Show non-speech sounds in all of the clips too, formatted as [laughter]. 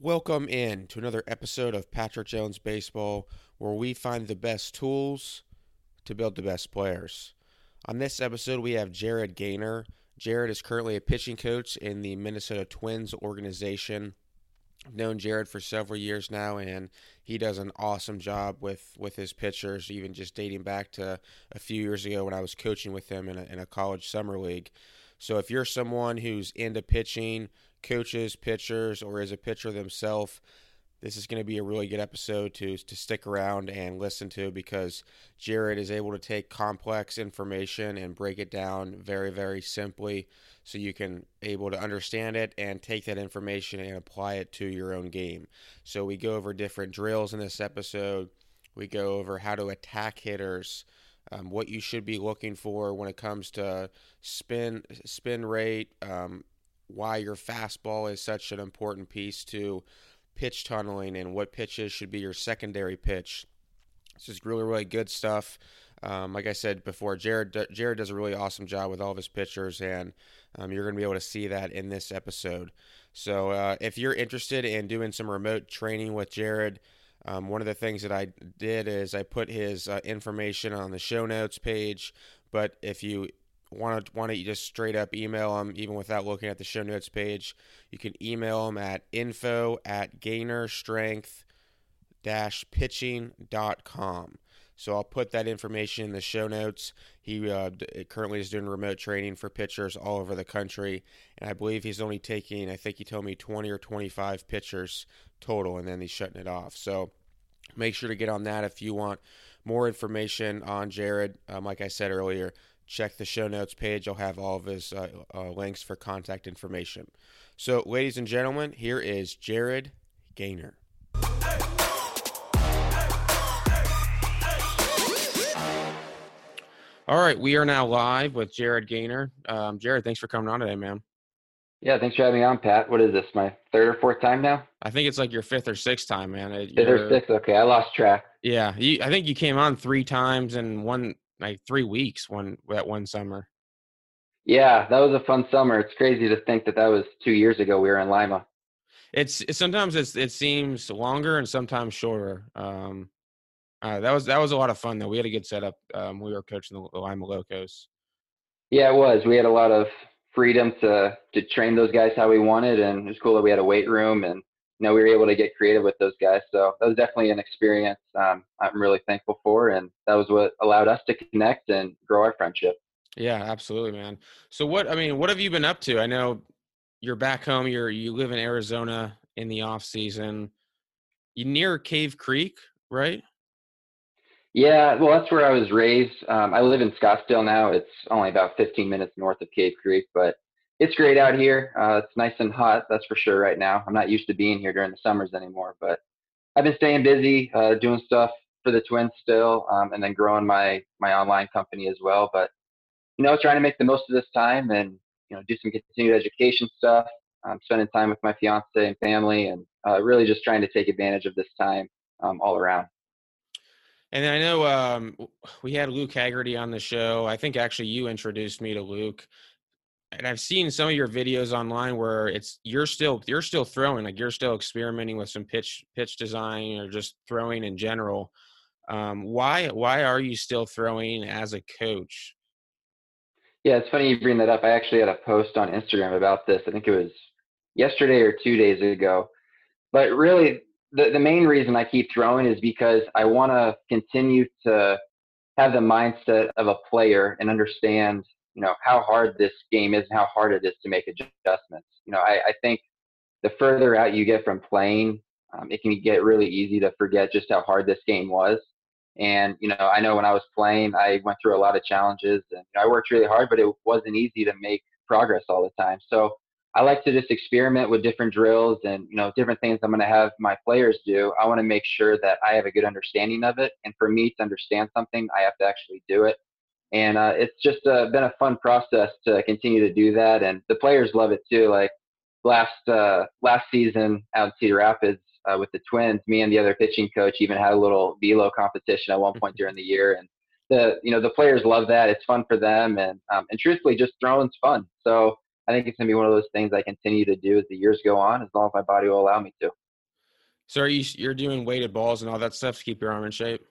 Welcome in to another episode of Patrick Jones Baseball, where we find the best tools to build the best players. On this episode, we have Jared Gaynor. Jared is currently a pitching coach in the Minnesota Twins organization. I've known Jared for several years now, and he does an awesome job with, with his pitchers, even just dating back to a few years ago when I was coaching with him in a, in a college summer league. So if you're someone who's into pitching, coaches, pitchers, or as a pitcher themselves, this is going to be a really good episode to to stick around and listen to because Jared is able to take complex information and break it down very very simply so you can able to understand it and take that information and apply it to your own game. So we go over different drills in this episode. We go over how to attack hitters, um, what you should be looking for when it comes to spin spin rate, um, why your fastball is such an important piece to pitch tunneling and what pitches should be your secondary pitch. It's just really, really good stuff. Um, like I said before, Jared Jared does a really awesome job with all of his pitchers, and um, you're going to be able to see that in this episode. So, uh, if you're interested in doing some remote training with Jared, um, one of the things that I did is I put his uh, information on the show notes page. But if you want to want to just straight up email them even without looking at the show notes page. You can email them at info at gaynorstrength dash pitching.com so i'll put that information in the show notes. He uh, currently is doing remote training for pitchers all over the country and i believe he's only taking i think he told me 20 or 25 pitchers total and then he's shutting it off. So make sure to get on that if you want more information on jared. Um, like i said earlier check the show notes page. I'll have all of his uh, uh, links for contact information. So, ladies and gentlemen, here is Jared Gaynor. All right, we are now live with Jared Gaynor. Um, Jared, thanks for coming on today, man. Yeah, thanks for having me on, Pat. What is this, my third or fourth time now? I think it's like your fifth or sixth time, man. Fifth or sixth? Okay, I lost track. Yeah, you, I think you came on three times and one like three weeks one that one summer. Yeah, that was a fun summer. It's crazy to think that that was two years ago. We were in Lima. It's, sometimes it's, it seems longer and sometimes shorter. Um, uh, that was that was a lot of fun though. We had a good setup. Um, we were coaching the, the Lima Locos. Yeah, it was. We had a lot of freedom to to train those guys how we wanted, and it was cool that we had a weight room and you know, we were able to get creative with those guys. So that was definitely an experience um, I'm really thankful for. And that was what allowed us to connect and grow our friendship. Yeah, absolutely, man. So what, I mean, what have you been up to? I know you're back home. You're, you live in Arizona in the off season. You near Cave Creek, right? Yeah, well, that's where I was raised. Um, I live in Scottsdale now. It's only about 15 minutes north of Cave Creek, but it's great out here. Uh, it's nice and hot, that's for sure. Right now, I'm not used to being here during the summers anymore, but I've been staying busy, uh, doing stuff for the Twins still, um, and then growing my my online company as well. But you know, trying to make the most of this time and you know do some continued education stuff, um, spending time with my fiance and family, and uh, really just trying to take advantage of this time um, all around. And I know um, we had Luke Haggerty on the show. I think actually you introduced me to Luke and I've seen some of your videos online where it's you're still you're still throwing like you're still experimenting with some pitch pitch design or just throwing in general. Um, why why are you still throwing as a coach? Yeah, it's funny you bring that up. I actually had a post on Instagram about this. I think it was yesterday or two days ago. But really, the the main reason I keep throwing is because I want to continue to have the mindset of a player and understand you know how hard this game is and how hard it is to make adjustments. You know, I, I think the further out you get from playing, um, it can get really easy to forget just how hard this game was. And you know, I know when I was playing, I went through a lot of challenges, and you know, I worked really hard, but it wasn't easy to make progress all the time. So I like to just experiment with different drills and you know different things I'm going to have my players do. I want to make sure that I have a good understanding of it, and for me to understand something, I have to actually do it and uh, it's just uh, been a fun process to continue to do that. And the players love it too. Like last uh, last season out in cedar rapids uh, with the twins me and the other pitching coach even had a little velo competition at one point during the year. And the you know the players love that. It's fun for them. And um, and truthfully just throwing's fun. So i think it's going to be one of those things i continue to do as the years go on as long as my body will allow me to. So are you you're doing weighted balls and all that stuff to keep your arm in shape?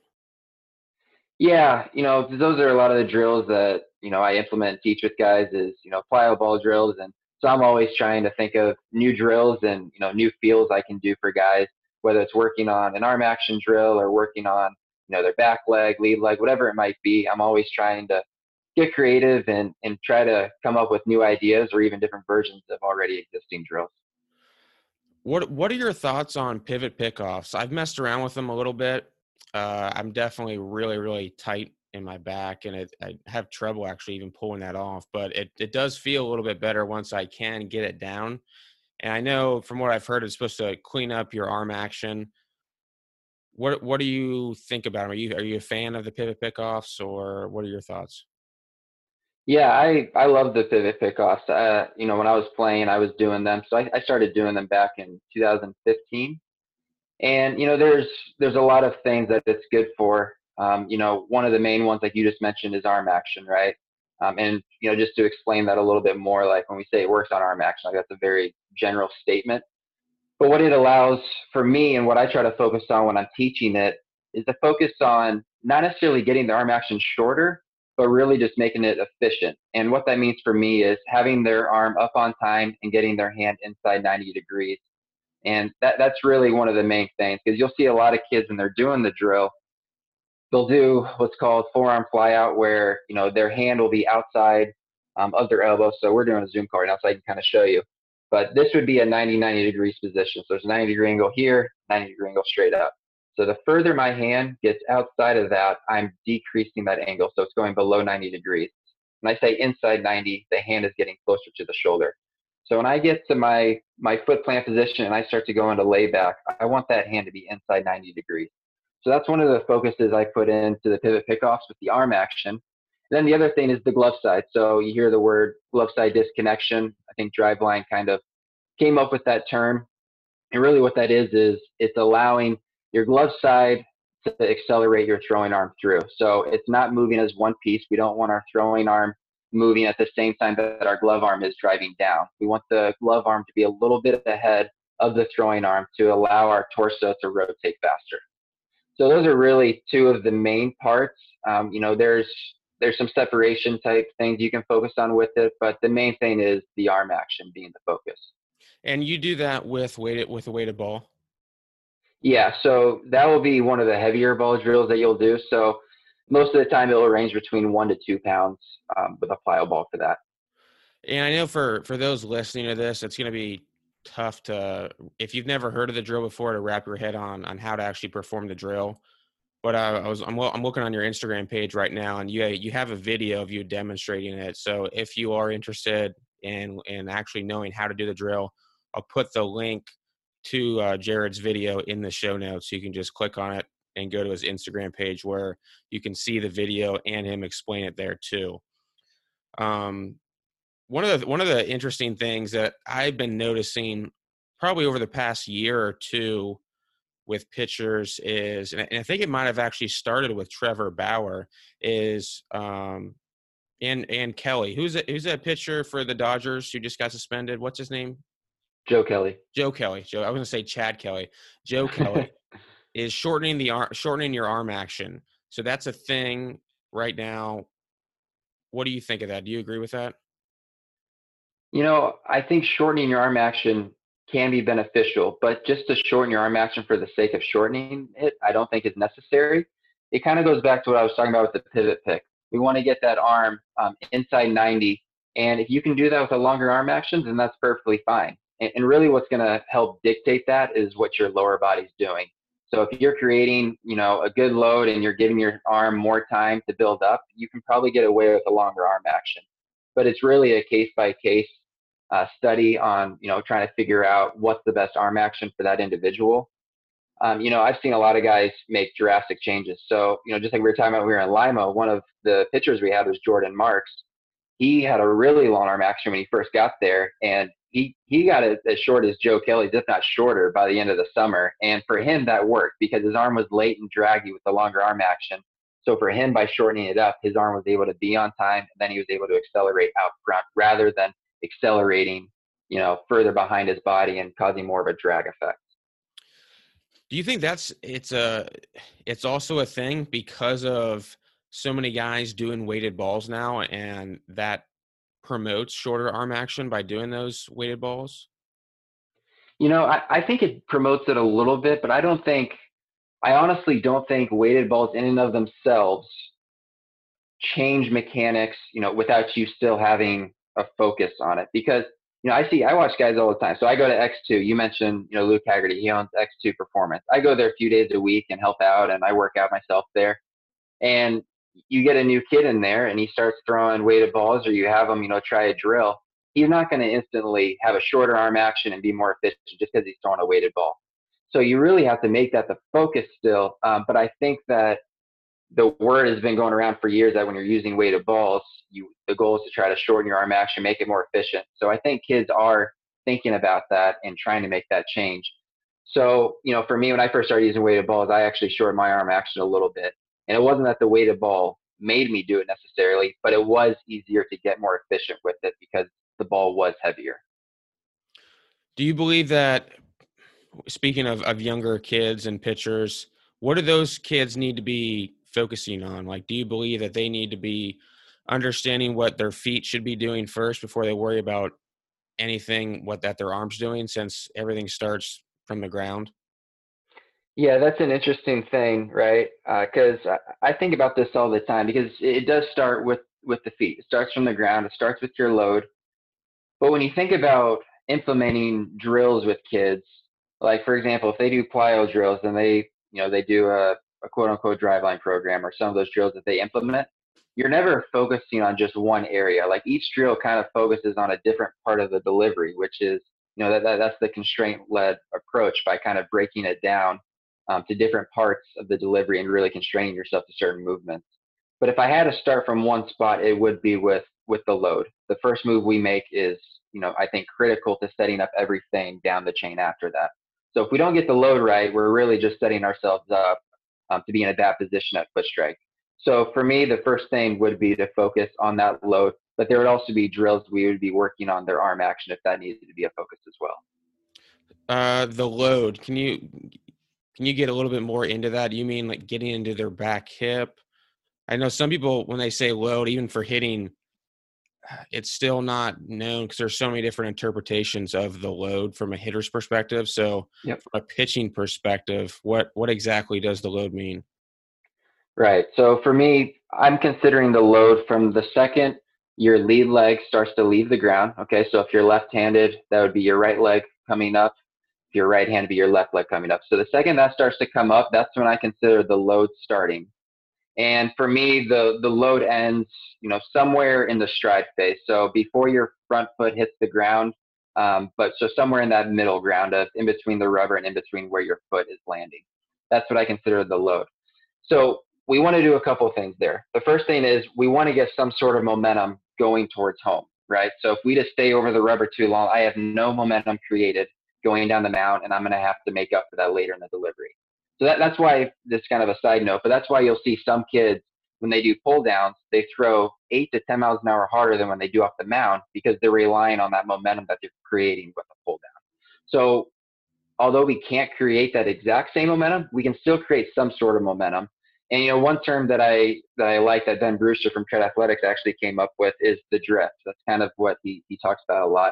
Yeah, you know, those are a lot of the drills that, you know, I implement and teach with guys is, you know, plyo ball drills. And so I'm always trying to think of new drills and, you know, new feels I can do for guys, whether it's working on an arm action drill or working on, you know, their back leg, lead leg, whatever it might be. I'm always trying to get creative and, and try to come up with new ideas or even different versions of already existing drills. What What are your thoughts on pivot pickoffs? I've messed around with them a little bit. Uh, I'm definitely really really tight in my back, and it, I have trouble actually even pulling that off. But it it does feel a little bit better once I can get it down. And I know from what I've heard, it's supposed to clean up your arm action. What What do you think about them? Are you Are you a fan of the pivot pickoffs, or what are your thoughts? Yeah, I I love the pivot pickoffs. Uh, you know, when I was playing, I was doing them. So I, I started doing them back in 2015. And you know, there's there's a lot of things that it's good for. Um, you know, one of the main ones, like you just mentioned, is arm action, right? Um, and you know, just to explain that a little bit more, like when we say it works on arm action, like that's a very general statement. But what it allows for me, and what I try to focus on when I'm teaching it, is to focus on not necessarily getting the arm action shorter, but really just making it efficient. And what that means for me is having their arm up on time and getting their hand inside 90 degrees. And that, that's really one of the main things because you'll see a lot of kids when they're doing the drill, they'll do what's called forearm flyout where, you know, their hand will be outside um, of their elbow. So we're doing a Zoom right now so I can kind of show you. But this would be a 90, 90 degrees position. So there's a 90 degree angle here, 90 degree angle straight up. So the further my hand gets outside of that, I'm decreasing that angle. So it's going below 90 degrees. When I say inside 90, the hand is getting closer to the shoulder. So when I get to my, my foot plant position and I start to go into layback, I want that hand to be inside 90 degrees. So that's one of the focuses I put into the pivot pickoffs with the arm action. And then the other thing is the glove side. So you hear the word glove side disconnection. I think Driveline kind of came up with that term. And really what that is, is it's allowing your glove side to accelerate your throwing arm through. So it's not moving as one piece. We don't want our throwing arm moving at the same time that our glove arm is driving down. We want the glove arm to be a little bit ahead of the throwing arm to allow our torso to rotate faster. So those are really two of the main parts. Um, you know, there's there's some separation type things you can focus on with it, but the main thing is the arm action being the focus. And you do that with weighted with a weighted ball. Yeah, so that will be one of the heavier ball drills that you'll do. So most of the time it will range between one to two pounds um, with a plyo ball for that. And I know for for those listening to this, it's going to be tough to if you've never heard of the drill before to wrap your head on on how to actually perform the drill. But uh, I was I'm, I'm looking on your Instagram page right now, and you you have a video of you demonstrating it. So if you are interested in in actually knowing how to do the drill, I'll put the link to uh, Jared's video in the show notes. You can just click on it and go to his Instagram page where you can see the video and him explain it there too. Um, one of the one of the interesting things that I've been noticing probably over the past year or two with pitchers is, and I think it might have actually started with Trevor Bauer, is um, and and Kelly. Who's that, who's that pitcher for the Dodgers who just got suspended? What's his name? Joe Kelly. Joe Kelly. Joe. I was going to say Chad Kelly. Joe [laughs] Kelly is shortening the arm, shortening your arm action. So that's a thing right now. What do you think of that? Do you agree with that? You know, I think shortening your arm action can be beneficial, but just to shorten your arm action for the sake of shortening it, I don't think is necessary. It kind of goes back to what I was talking about with the pivot pick. We want to get that arm um, inside 90, and if you can do that with a longer arm action, then that's perfectly fine. And, and really what's going to help dictate that is what your lower body's doing. So if you're creating, you know, a good load and you're giving your arm more time to build up, you can probably get away with a longer arm action. But it's really a case by case study on, you know, trying to figure out what's the best arm action for that individual. Um, you know, I've seen a lot of guys make drastic changes. So, you know, just like we were talking about, we were in Lima. One of the pitchers we had was Jordan Marks. He had a really long arm action when he first got there, and he he got it as short as Joe Kelly's, if not shorter, by the end of the summer. And for him, that worked because his arm was late and draggy with the longer arm action. So for him, by shortening it up, his arm was able to be on time, and then he was able to accelerate out front rather than accelerating, you know, further behind his body and causing more of a drag effect. Do you think that's it's a it's also a thing because of so many guys doing weighted balls now and that promotes shorter arm action by doing those weighted balls? You know, I, I think it promotes it a little bit, but I don't think I honestly don't think weighted balls in and of themselves change mechanics, you know, without you still having a focus on it. Because, you know, I see, I watch guys all the time. So I go to X2. You mentioned, you know, Luke Haggerty. He owns X2 Performance. I go there a few days a week and help out, and I work out myself there. And you get a new kid in there, and he starts throwing weighted balls, or you have him, you know, try a drill. He's not going to instantly have a shorter arm action and be more efficient just because he's throwing a weighted ball. So you really have to make that the focus still. Um, but I think that the word has been going around for years that when you're using weighted balls, you the goal is to try to shorten your arm action, make it more efficient. So I think kids are thinking about that and trying to make that change. So, you know, for me, when I first started using weighted balls, I actually shortened my arm action a little bit. And it wasn't that the weighted ball made me do it necessarily, but it was easier to get more efficient with it because the ball was heavier. Do you believe that speaking of, of younger kids and pitchers, what do those kids need to be focusing on? Like, do you believe that they need to be understanding what their feet should be doing first before they worry about anything what that their arms doing since everything starts from the ground? Yeah, that's an interesting thing, right? Because uh, I think about this all the time because it does start with with the feet. It starts from the ground. It starts with your load. But when you think about implementing drills with kids, like for example, if they do plyo drills, then they you know they do a a quote unquote driveline program or some of those drills that they implement, you're never focusing on just one area. Like each drill kind of focuses on a different part of the delivery, which is, you know, that, that that's the constraint led approach by kind of breaking it down um, to different parts of the delivery and really constraining yourself to certain movements. But if I had to start from one spot, it would be with with the load. The first move we make is, you know, I think critical to setting up everything down the chain after that. So if we don't get the load right, we're really just setting ourselves up um, to be in a bad position at foot strike. So for me, the first thing would be to focus on that load, but there would also be drills we would be working on their arm action if that needed to be a focus as well. Uh, the load. Can you can you get a little bit more into that? Do you mean like getting into their back hip? I know some people when they say load, even for hitting, uh, it's still not known because there's so many different interpretations of the load from a hitter's perspective. So, yep. from a pitching perspective, what what exactly does the load mean? Right. So for me, I'm considering the load from the second your lead leg starts to leave the ground. Okay, so if you're left-handed, that would be your right leg coming up. If you're right-handed, be your left leg coming up. So the second that starts to come up, that's when I consider the load starting. And for me, the, the load ends, you know, somewhere in the stride phase. So before your front foot hits the ground, um, but so somewhere in that middle ground of in between the rubber and in between where your foot is landing. That's what I consider the load. So we want to do a couple things there. The first thing is we want to get some sort of momentum going towards home, right? So if we just stay over the rubber too long, I have no momentum created going down the mound, and I'm going to have to make up for that later in the delivery. So that, that's why this kind of a side note, but that's why you'll see some kids when they do pull downs, they throw eight to 10 miles an hour harder than when they do off the mound because they're relying on that momentum that they're creating with the pull down. So although we can't create that exact same momentum, we can still create some sort of momentum. And you know, one term that I that I like that Ben Brewster from Tread Athletics actually came up with is the drift. That's kind of what he, he talks about a lot.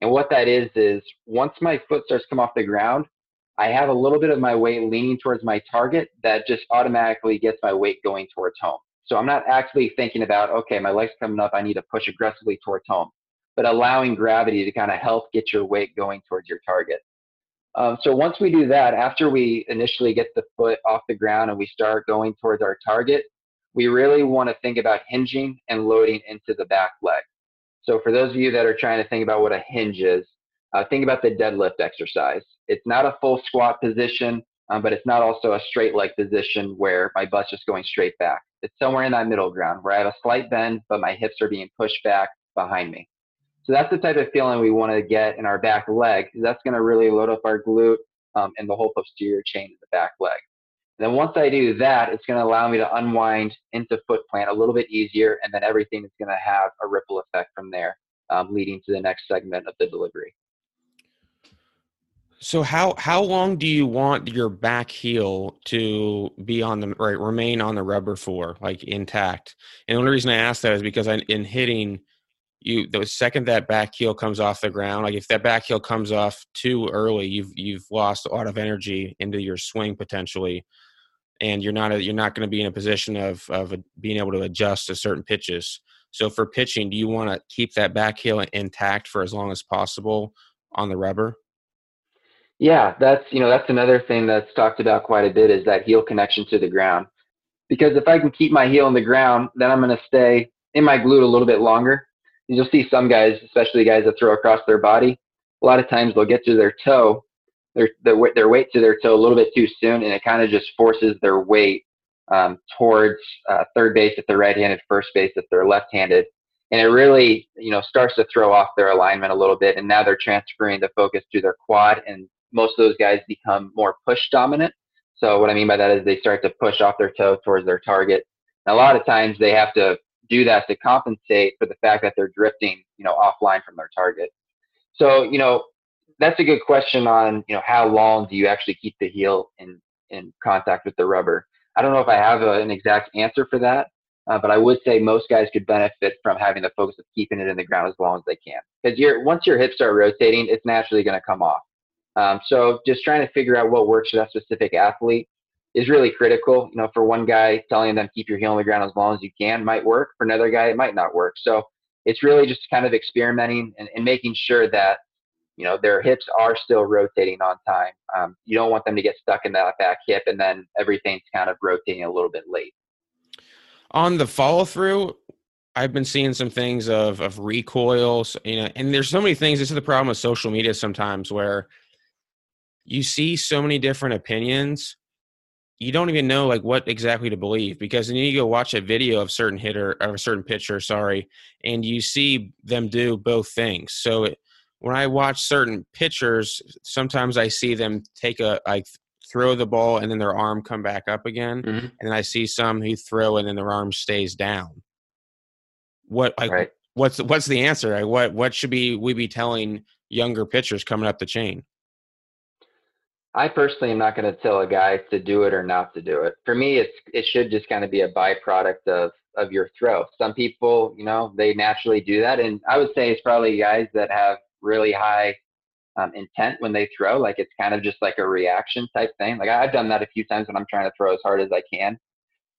And what that is is once my foot starts to come off the ground, I have a little bit of my weight leaning towards my target that just automatically gets my weight going towards home. So I'm not actually thinking about, okay, my leg's coming up, I need to push aggressively towards home, but allowing gravity to kind of help get your weight going towards your target. Um, so once we do that, after we initially get the foot off the ground and we start going towards our target, we really want to think about hinging and loading into the back leg. So for those of you that are trying to think about what a hinge is, uh, think about the deadlift exercise. It's not a full squat position, um, but it's not also a straight leg position where my butt's just going straight back. It's somewhere in that middle ground where I have a slight bend, but my hips are being pushed back behind me. So that's the type of feeling we want to get in our back leg. That's going to really load up our glute um, and the whole posterior chain of the back leg. Then once I do that, it's going to allow me to unwind into foot plant a little bit easier, and then everything is going to have a ripple effect from there, um, leading to the next segment of the delivery. So how how long do you want your back heel to be on the right remain on the rubber for like intact? And the only reason I ask that is because I, in hitting you the second that back heel comes off the ground, like if that back heel comes off too early, you've you've lost a lot of energy into your swing potentially, and you're not a, you're not going to be in a position of of being able to adjust to certain pitches. So for pitching, do you want to keep that back heel intact for as long as possible on the rubber? Yeah, that's you know that's another thing that's talked about quite a bit is that heel connection to the ground. Because if I can keep my heel in the ground, then I'm going to stay in my glute a little bit longer. You'll see some guys, especially guys that throw across their body, a lot of times they'll get to their toe, their their, their weight to their toe a little bit too soon, and it kind of just forces their weight um, towards uh, third base if they're right-handed, first base if they're left-handed, and it really you know starts to throw off their alignment a little bit, and now they're transferring the focus to their quad and most of those guys become more push dominant. So what I mean by that is they start to push off their toe towards their target. And a lot of times they have to do that to compensate for the fact that they're drifting, you know, offline from their target. So, you know, that's a good question on, you know, how long do you actually keep the heel in, in contact with the rubber? I don't know if I have a, an exact answer for that, uh, but I would say most guys could benefit from having the focus of keeping it in the ground as long as they can. Because you're, once your hips start rotating, it's naturally going to come off. Um, so just trying to figure out what works for that specific athlete is really critical. You know, for one guy, telling them keep your heel on the ground as long as you can might work. For another guy, it might not work. So it's really just kind of experimenting and, and making sure that you know their hips are still rotating on time. Um, you don't want them to get stuck in that back hip and then everything's kind of rotating a little bit late. On the follow through, I've been seeing some things of of recoils, you know, and there's so many things. This is the problem with social media sometimes where you see so many different opinions you don't even know like what exactly to believe because then you go watch a video of certain hitter of a certain pitcher sorry and you see them do both things so it, when i watch certain pitchers sometimes i see them take a like throw the ball and then their arm come back up again mm-hmm. and then i see some who throw and then their arm stays down what like right. what's what's the answer like, what what should be we be telling younger pitchers coming up the chain I personally am not going to tell a guy to do it or not to do it. For me, it's it should just kind of be a byproduct of of your throw. Some people, you know, they naturally do that, and I would say it's probably guys that have really high um, intent when they throw. Like it's kind of just like a reaction type thing. Like I've done that a few times when I'm trying to throw as hard as I can.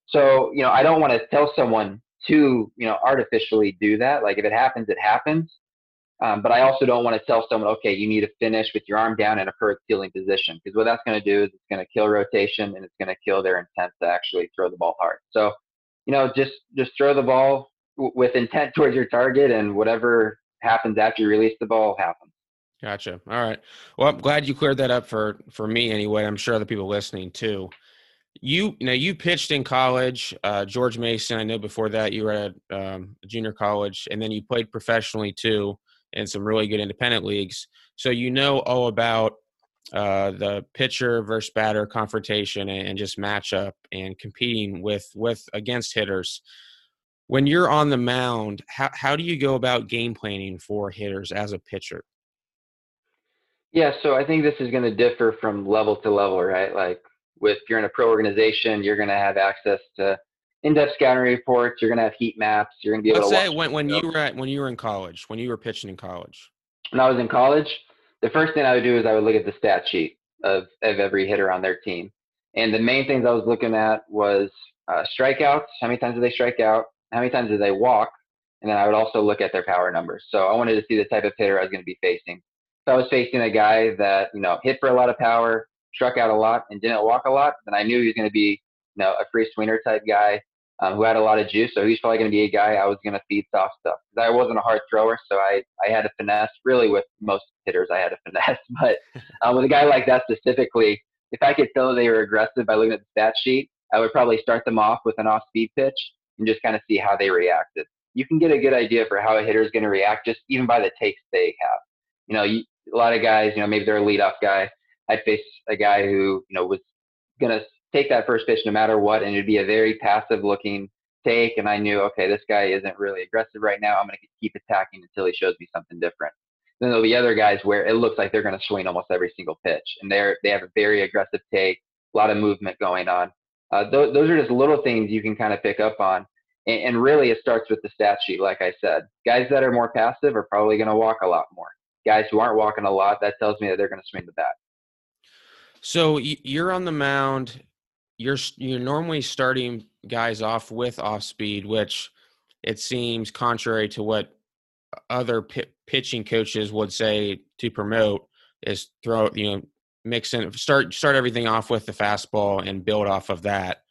So you know, I don't want to tell someone to you know artificially do that. Like if it happens, it happens. Um, but I also don't want to tell someone, okay, you need to finish with your arm down in a perfect fielding position because what that's going to do is it's going to kill rotation and it's going to kill their intent to actually throw the ball hard. So, you know, just just throw the ball w- with intent [laughs] towards your target, and whatever happens after you release the ball happens. Gotcha. All right. Well, I'm glad you cleared that up for for me anyway. I'm sure other people listening too. You, you know, you pitched in college, uh, George Mason. I know before that you were at um, junior college, and then you played professionally too in some really good independent leagues. So you know all about uh, the pitcher versus batter confrontation and, and just matchup and competing with with against hitters. When you're on the mound, how how do you go about game planning for hitters as a pitcher? Yeah, so I think this is going to differ from level to level, right? Like with if you're in a pro organization, you're going to have access to in-depth scouting reports. You're going to have heat maps. You're going to be able Let's to say when, when you were at when you were in college, when you were pitching in college. When I was in college, the first thing I would do is I would look at the stat sheet of of every hitter on their team, and the main things I was looking at was uh, strikeouts. How many times did they strike out? How many times did they walk? And then I would also look at their power numbers. So I wanted to see the type of hitter I was going to be facing. If I was facing a guy that you know hit for a lot of power, struck out a lot, and didn't walk a lot, then I knew he was going to be you know a free swinger type guy um, who had a lot of juice. So he's probably going to be a guy I was going to feed soft stuff. I wasn't a hard thrower, so I, I had a finesse. Really, with most hitters, I had a [laughs] finesse. But um, with a guy like that specifically, if I could tell they were aggressive by looking at the stat sheet, I would probably start them off with an off-speed pitch and just kind of see how they reacted. You can get a good idea for how a hitter is going to react just even by the takes they have. You know, you, a lot of guys, you know, maybe they're a leadoff guy. I'd face a guy who, you know, was going to take that first pitch no matter what, and it'd be a very passive looking take. And I knew, okay, this guy isn't really aggressive right now. I'm going to keep attacking until he shows me something different. Then there'll be other guys where it looks like they're going to swing almost every single pitch, and they're they have a very aggressive take, a lot of movement going on. Uh, those, those are just little things you can kind of pick up on, and, and really it starts with the stat sheet. Like I said, guys that are more passive are probably going to walk a lot more. Guys who aren't walking a lot, that tells me that they're going to swing the bat. So you're on the mound. You're you're normally starting guys off with off speed, which it seems contrary to what other p- pitching coaches would say to promote is throw you know mix in start start everything off with the fastball and build off of that.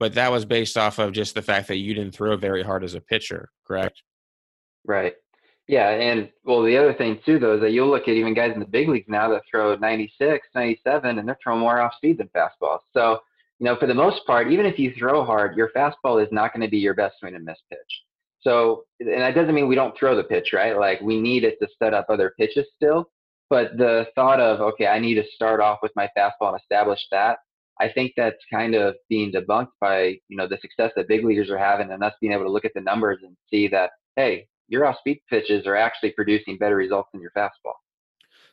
But that was based off of just the fact that you didn't throw very hard as a pitcher correct? Right. Yeah and well the other thing too though is that you'll look at even guys in the big leagues now that throw 96 97 and they're throwing more off speed than fastballs. So you know for the most part even if you throw hard your fastball is not going to be your best swing and miss pitch. So, and that doesn't mean we don't throw the pitch, right? Like we need it to set up other pitches still. But the thought of, okay, I need to start off with my fastball and establish that, I think that's kind of being debunked by, you know, the success that big leaguers are having and us being able to look at the numbers and see that, hey, your off speed pitches are actually producing better results than your fastball.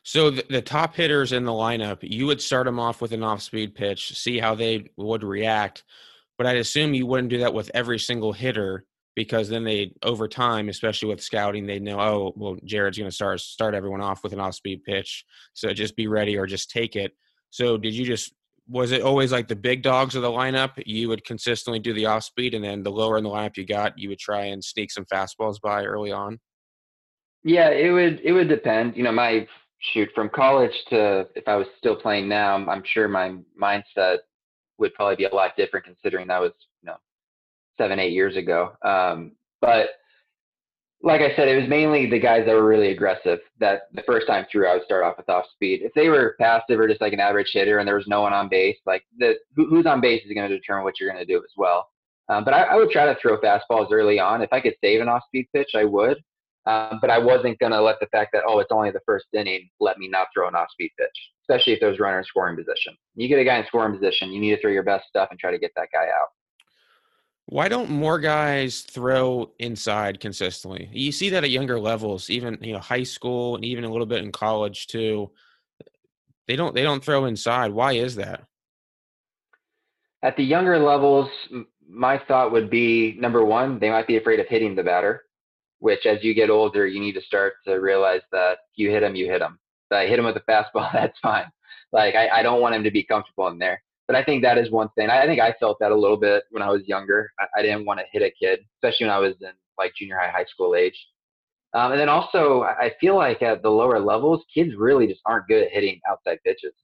So the, the, top hitters in the lineup, you would start them off with an off-speed pitch, see how they would react. But I'd assume you wouldn't do that with every single hitter because then they over time especially with scouting they know oh well jared's going to start start everyone off with an off speed pitch so just be ready or just take it. So did you just was it always like the big dogs of the lineup? You would consistently do the off speed and then the lower in the lineup you got you would try and sneak some fastballs by early on? Yeah it would it would depend. You know my shoot from college to if i was still playing now i'm sure my mindset would probably be a lot different considering that was seven, eight years ago. Um, but like I said, it was mainly the guys that were really aggressive that the first time through I would start off with off speed. If they were passive or just like an average hitter and there was no one on base, like the who's on base is going to determine what you're going to do as well. Um, but I, I, would try to throw fastballs early on. If I could save an off speed pitch, I would. Um, but I wasn't going to let the fact that, oh, it's only the first inning, let me not throw an off speed pitch, especially if there's runner in scoring position. You get a guy in scoring position, you need to throw your best stuff and try to get that guy out. Why don't more guys throw inside consistently? You see that at younger levels, even you know high school and even a little bit in college too. They don't they don't throw inside. Why is that? At the younger levels, my thought would be number one, they might be afraid of hitting the batter, which as you get older, you need to start to realize that you hit them, you hit them. If I hit him with a fastball, [laughs] that's fine. Like I, I don't want him to be comfortable in there. But I think that is one thing. I, think I felt that a little bit when I was younger. I, I, didn't want to hit a kid, especially when I was in like junior high, high school age. Um, and then also, I feel like at the lower levels, kids really just aren't good at hitting outside pitches.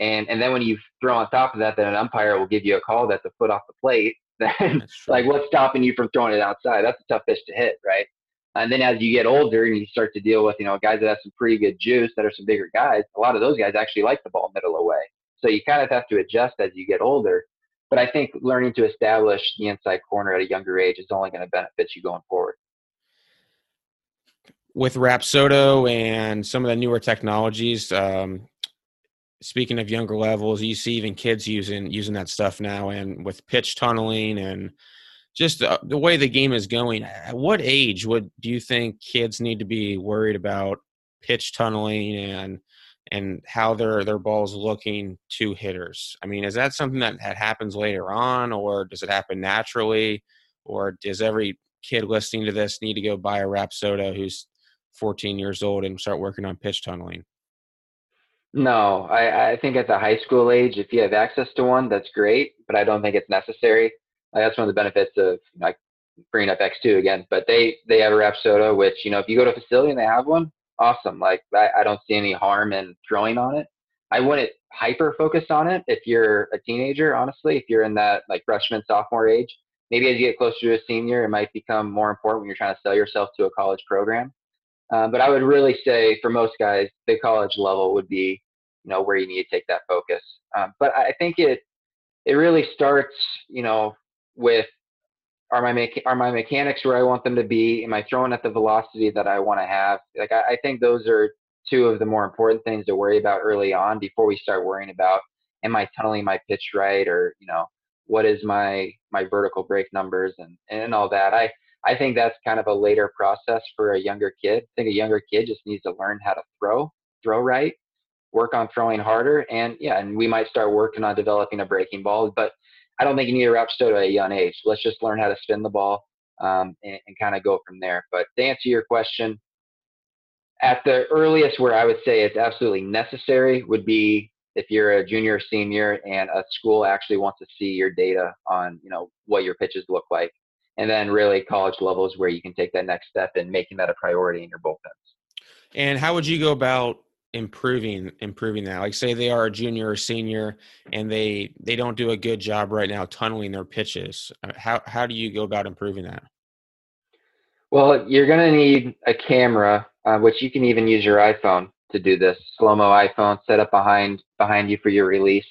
And and then when you throw on top of that, that an umpire will give you a call that's a foot off the plate. [laughs] Then like what's stopping you from throwing it outside? That's a tough pitch to hit, right? And then as you get older and you start to deal with, you know, guys that have some pretty good juice that are some bigger guys, a lot of those guys actually like the ball middle away. So you kind of have to adjust as you get older. But I think learning to establish the inside corner at a younger age is only going to benefit you going forward. With Rapsodo and some of the newer technologies, um, speaking of younger levels, you see even kids using using that stuff now, and with pitch tunneling and just the, the way the game is going. At what age would do you think kids need to be worried about pitch tunneling and and how their their balls looking to hitters. I mean, is that something that, that happens later on, or does it happen naturally, or does every kid listening to this need to go buy a Rapsodo who's 14 years old and start working on pitch tunneling? No, I, I think at the high school age, if you have access to one, that's great, but I don't think it's necessary. Uh, that's one of the benefits of like bringing up X2 again. But they they have a Rapsodo, which you know if you go to a facility and they have one, awesome. Like I, I don't see any harm in throwing on it. I wouldn't hyper focus on it if you're a teenager, honestly, if you're in that like freshman, sophomore age. Maybe as you get closer to a senior, it might become more important when you're trying to sell yourself to a college program. Um, but I would really say for most guys, the college level would be, you know, where you need to take that focus. Um, but I think it it really starts, you know, with are my mecha- are my mechanics where I want them to be? Am I throwing at the velocity that I want to have? Like I, I think those are two of the more important things to worry about early on before we start worrying about am I tunneling my pitch right or you know what is my my vertical break numbers and and all that. I I think that's kind of a later process for a younger kid. I think a younger kid just needs to learn how to throw, throw right, work on throwing harder, and yeah, and we might start working on developing a breaking ball. But I don't think you need a Rapsodo at a young age. Let's just learn how to spin the ball um, and, and kind of go from there. But to answer your question, at the earliest where I would say it's absolutely necessary would be if you're a junior or senior and a school actually wants to see your data on you know what your pitches look like and then really college levels where you can take that next step and making that a priority in your bullpens and how would you go about improving improving that like say they are a junior or senior and they they don't do a good job right now tunneling their pitches uh, how how do you go about improving that well you're going to need a camera uh, which you can even use your iphone to do this slow mo iPhone set up behind behind you for your release.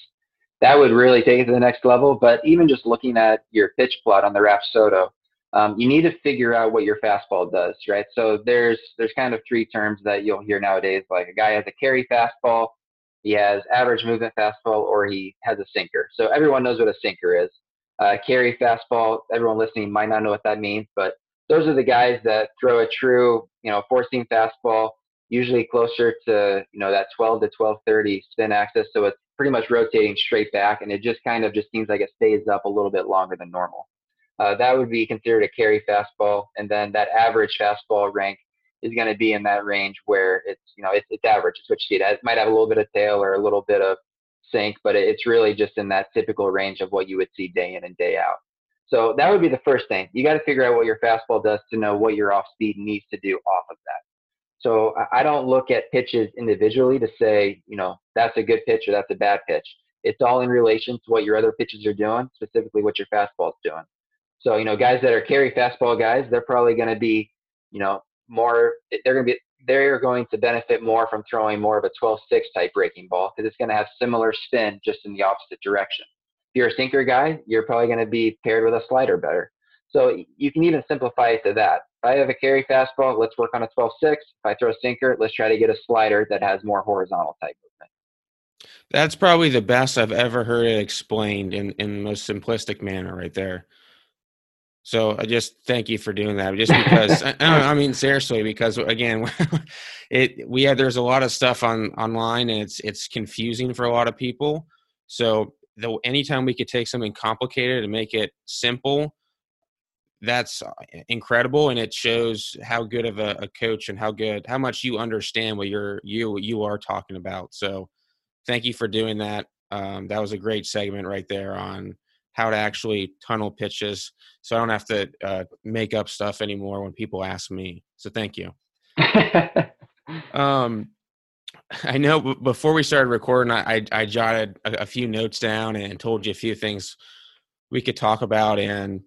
That would really take it to the next level. But even just looking at your pitch plot on the Rapsodo, um, you need to figure out what your fastball does, right? So there's there's kind of three terms that you'll hear nowadays. Like a guy has a carry fastball, he has average movement fastball, or he has a sinker. So everyone knows what a sinker is. Uh, carry fastball, everyone listening might not know what that means, but those are the guys that throw a true, you know, four seam fastball usually closer to you know that 12 to 12:30 spin axis, so it's pretty much rotating straight back, and it just kind of just seems like it stays up a little bit longer than normal. Uh, that would be considered a carry fastball, and then that average fastball rank is going to be in that range where it's you know it's, it's average. It's what you see. It might have a little bit of tail or a little bit of sink, but it's really just in that typical range of what you would see day in and day out. So that would be the first thing. You got to figure out what your fastball does to know what your off speed needs to do off of that. So I don't look at pitches individually to say, you know, that's a good pitch or that's a bad pitch. It's all in relation to what your other pitches are doing, specifically what your fastball is doing. So, you know, guys that are carry fastball guys, they're probably going to be, you know, more, they're going to be, they're going to benefit more from throwing more of a 12-6 type breaking ball because it's going to have similar spin just in the opposite direction. If you're a sinker guy, you're probably going to be paired with a slider better. So you can even simplify it to that. If I have a carry fastball, let's work on a 12-6. If I throw a sinker, let's try to get a slider that has more horizontal type movement. That's probably the best I've ever heard it explained in, in the most simplistic manner right there. So I just thank you for doing that. Just because [laughs] I, I, mean seriously, because again, [laughs] it we had there's a lot of stuff on online and it's it's confusing for a lot of people. So the anytime we could take something complicated and make it simple, that's uh, incredible and it shows how good of a, a, coach and how good how much you understand what you're you you are talking about so thank you for doing that um, that was a great segment right there on how to actually tunnel pitches so i don't have to uh, make up stuff anymore when people ask me so thank you [laughs] um [laughs] i know b- before we started recording i i, I jotted a, a few notes down and told you a few things we could talk about and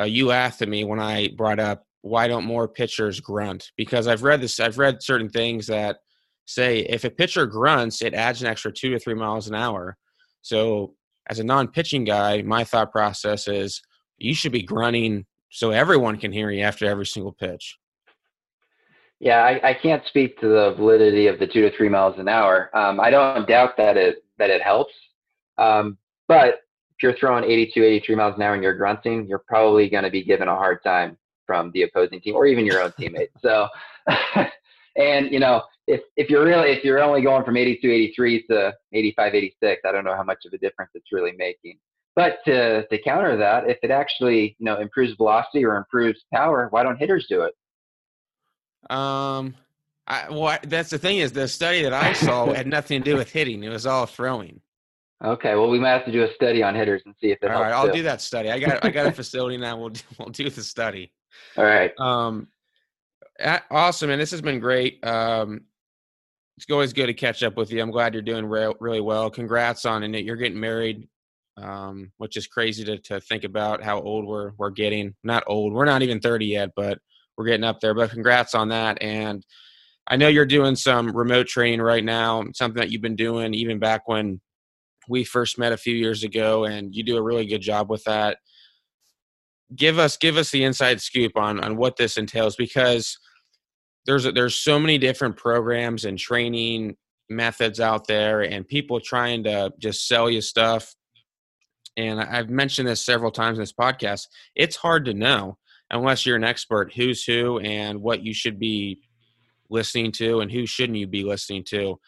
uh, you laughed at me when I brought up why don't more pitchers grunt? Because I've read this, I've read certain things that say if a pitcher grunts, it adds an extra two to three miles an hour. So as a non-pitching guy, my thought process is you should be grunting so everyone can hear you after every single pitch. Yeah, I, I can't speak to the validity of the two to three miles an hour. Um, I don't doubt that it that it helps, um, but if you're throwing 82, 83 miles an hour and you're grunting, you're probably going to be given a hard time from the opposing team or even your own teammates. So, [laughs] and you know, if if you're really if you're only going from 82, 83 to 85, 86, I don't know how much of a difference it's really making. But to to counter that, if it actually you know improves velocity or improves power, why don't hitters do it? Um, I well, that's the thing is the study that I saw [laughs] had nothing to do with hitting; it was all throwing. Okay, well, we might have to do a study on hitters and see if it All right, I'll too. do that study. I got I got a facility now. We'll do, [laughs] we'll do the study. All right. Um, awesome, and this has been great. Um, it's always good to catch up with you. I'm glad you're doing re- really well. Congrats on it. You're getting married, um, which is crazy to to think about how old we're we're getting. Not old. We're not even 30 yet, but we're getting up there. But congrats on that. And I know you're doing some remote training right now. Something that you've been doing even back when we first met a few years ago, and you do a really good job with that. Give us give us the inside scoop on on what this entails because there's there's so many different programs and training methods out there, and people trying to just sell you stuff. And I've mentioned this several times in this podcast. It's hard to know. unless you're an expert, who's who and what you should be listening to and who shouldn't you be listening to.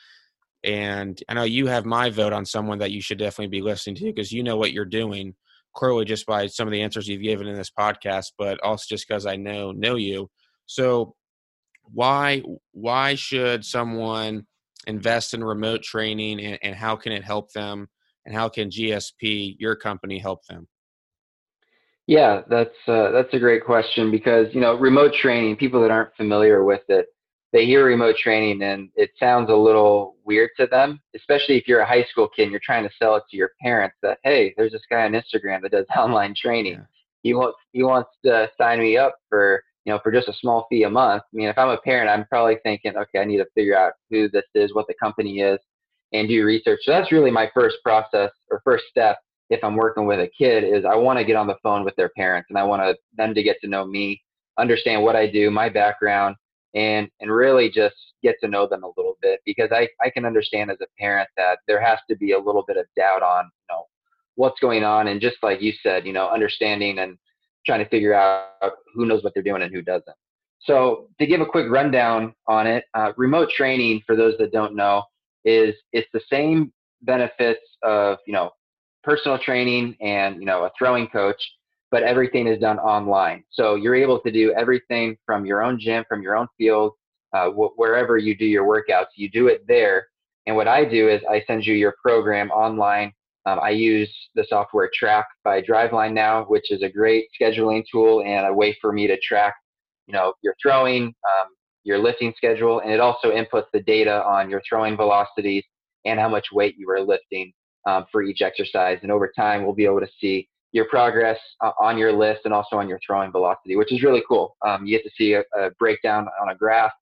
And I know you have my vote on someone that you should definitely be listening to because you know what you're doing clearly just by some of the answers you've given in this podcast, but also just because I know know you. So why why should someone invest in remote training and, and how can it help them and how can GSP your company help them? Yeah, that's uh, that's a great question because you know remote training. People that aren't familiar with it, they hear remote training and it sounds a little weird to them, especially if you're a high school kid and you're trying to sell it to your parents that hey, there's this guy on Instagram that does [laughs] online training. Yeah. He wants he wants to sign me up for you know for just a small fee a month. I mean, if I'm a parent, I'm probably thinking, okay, I need to figure out who this is, what the company is, and do research. So that's really my first process or first step if I'm working with a kid is I want to get on the phone with their parents and I want them to get to know me, understand what I do, my background, and and really just get to know them a little bit because I, I can understand as a parent that there has to be a little bit of doubt on you know what's going on and just like you said you know understanding and trying to figure out who knows what they're doing and who doesn't so to give a quick rundown on it uh, remote training for those that don't know is it's the same benefits of you know personal training and you know a throwing coach but everything is done online. So you're able to do everything from your own gym, from your own field, uh, wh- wherever you do your workouts. You do it there. And what I do is I send you your program online. Um, I use the software TRAQ by Driveline now, which is a great scheduling tool and a way for me to track, you know, your throwing, um, your lifting schedule, and it also inputs the data on your throwing velocities and how much weight you are lifting um, for each exercise. And over time, we'll be able to see your progress uh, on your list and also on your throwing velocity, which is really cool. Um, you get to see a, a, breakdown on a graph.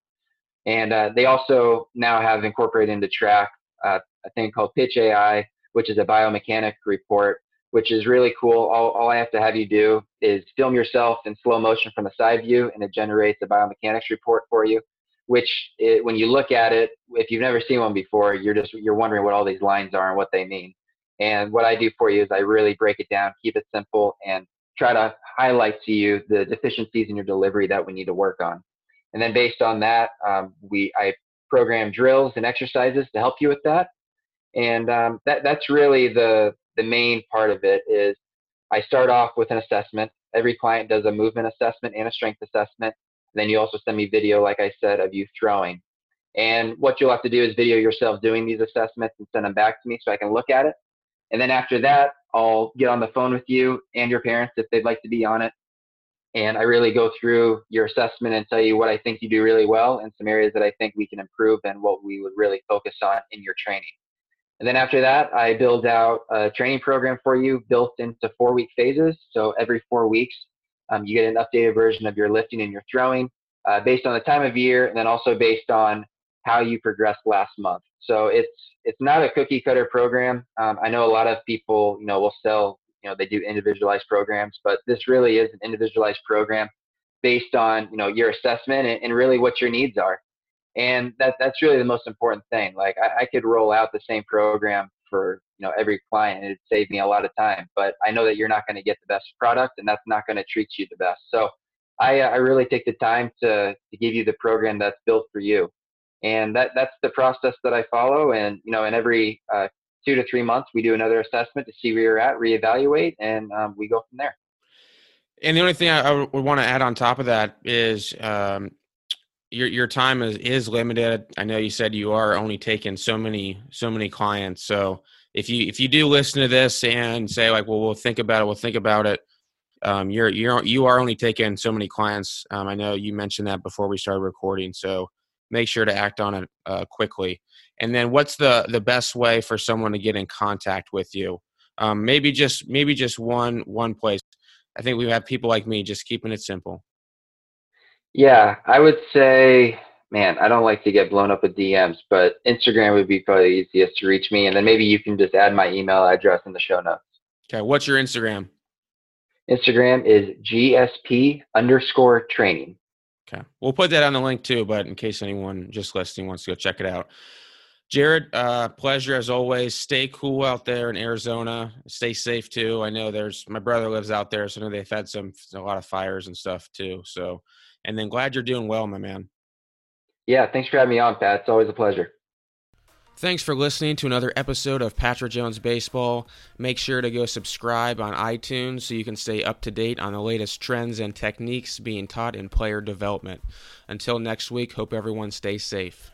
And uh, they also now have incorporated into TRAQ uh, a thing called Pitch AI, which is a biomechanic report, which is really cool. All, all I have to have you do is film yourself in slow motion from the side view, and it generates a biomechanics report for you. Which, it, when you look at it, if you've never seen one before, you're just you're wondering what all these lines are and what they mean. And what I do for you is I really break it down, keep it simple, and try to highlight to you the deficiencies in your delivery that we need to work on. And then based on that, um, we I program drills and exercises to help you with that. And um, that that's really the the main part of it is I start off with an assessment. Every client does a movement assessment and a strength assessment. And then you also send me video, like I said, of you throwing. And what you'll have to do is video yourself doing these assessments and send them back to me so I can look at it. And then after that, I'll get on the phone with you and your parents if they'd like to be on it. And I really go through your assessment and tell you what I think you do really well and some areas that I think we can improve and what we would really focus on in your training. And then after that, I build out a training program for you built into four week phases. So every four weeks, um, you get an updated version of your lifting and your throwing uh, based on the time of year and then also based on how you progressed last month. So it's it's not a cookie cutter program. Um, I know a lot of people, you know, will sell, you know, they do individualized programs, but this really is an individualized program based on, you know, your assessment and, and really what your needs are. And that that's really the most important thing. Like I, I could roll out the same program for you know every client it'd save me a lot of time. But I know that you're not going to get the best product, and that's not going to treat you the best. So I, I really take the time to to give you the program that's built for you and that that's the process that I follow. And you know, in every uh, two to three months, we do another assessment to see where you're at, reevaluate, and um, we go from there. And the only thing I, I would want to add on top of that is um, your your time is is limited. I know you said you are only taking so many so many clients. So if you if you do listen to this and say like, well, we'll think about it, we'll think about it. Um, you're you're you are only taking so many clients. Um, I know you mentioned that before we started recording. So make sure to act on it uh, quickly. And then, what's the the best way for someone to get in contact with you? Um, maybe just maybe just one one place. I think we have people like me just keeping it simple. Yeah, I would say, man, I don't like to get blown up with DMs, but Instagram would be probably easiest to reach me, and then maybe you can just add my email address in the show notes. Okay, what's your Instagram? Instagram is GSP underscore training. Okay. We'll put that on the link too, but in case anyone just listening wants to go check it out. Jared, uh, pleasure as always. Stay cool out there in Arizona. Stay safe too. I know there's my brother lives out there, so I know they've had some a lot of fires and stuff too. So, and then glad you're doing well, my man. Yeah, thanks for having me on, Pat. It's always a pleasure. Thanks for listening to another episode of Patrick Jones Baseball. Make sure to go subscribe on iTunes so you can stay up to date on the latest trends and techniques being taught in player development. Until next week, hope everyone stays safe.